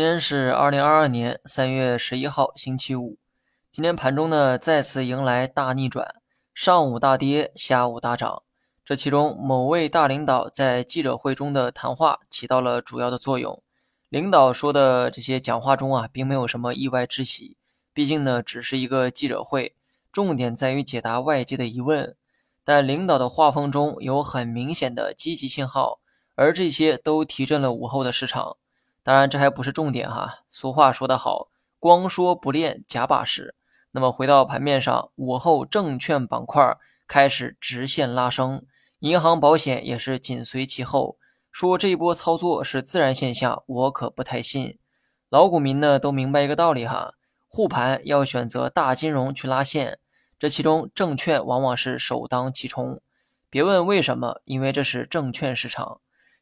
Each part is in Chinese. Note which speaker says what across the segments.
Speaker 1: 今天是二零二二年三月十一号，星期五。今天盘中呢再次迎来大逆转，上午大跌，下午大涨。这其中某位大领导在记者会中的谈话起到了主要的作用。领导说的这些讲话中啊，并没有什么意外之喜，毕竟呢只是一个记者会，重点在于解答外界的疑问。但领导的话风中有很明显的积极信号，而这些都提振了午后的市场。当然，这还不是重点哈。俗话说得好，光说不练假把式。那么回到盘面上，午后证券板块开始直线拉升，银行保险也是紧随其后。说这一波操作是自然现象，我可不太信。老股民呢都明白一个道理哈，护盘要选择大金融去拉线，这其中证券往往是首当其冲。别问为什么，因为这是证券市场。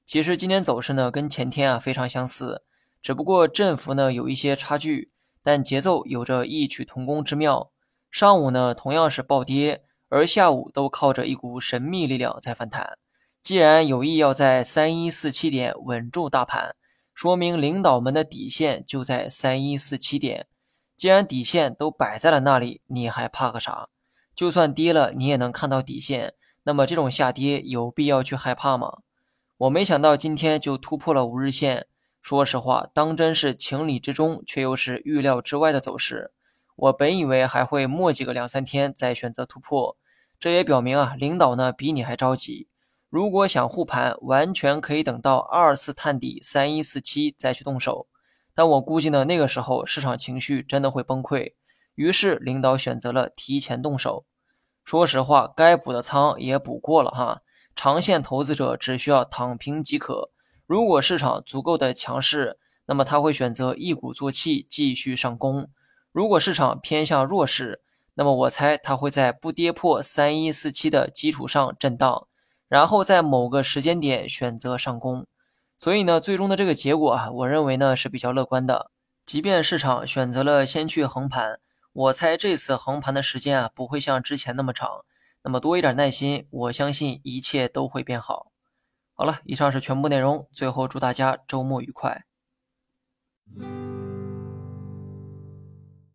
Speaker 1: 其实今天走势呢跟前天啊非常相似，只不过振幅呢有一些差距。但节奏有着异曲同工之妙。上午呢同样是暴跌，而下午都靠着一股神秘力量在反弹。既然有意要在三一四七点稳住大盘，说明领导们的底线就在三一四七点。既然底线都摆在了那里，你还怕个啥？就算跌了，你也能看到底线。那么这种下跌有必要去害怕吗？我没想到今天就突破了五日线。说实话，当真是情理之中，却又是预料之外的走势。我本以为还会磨叽个两三天再选择突破，这也表明啊，领导呢比你还着急。如果想护盘，完全可以等到二次探底三一四七再去动手。但我估计呢，那个时候市场情绪真的会崩溃。于是领导选择了提前动手。说实话，该补的仓也补过了哈。长线投资者只需要躺平即可。如果市场足够的强势，那么他会选择一鼓作气继续上攻；如果市场偏向弱势，那么我猜他会在不跌破三一四七的基础上震荡，然后在某个时间点选择上攻。所以呢，最终的这个结果啊，我认为呢是比较乐观的。即便市场选择了先去横盘，我猜这次横盘的时间啊不会像之前那么长。那么多一点耐心，我相信一切都会变好。好了，以上是全部内容。最后祝大家周末愉快。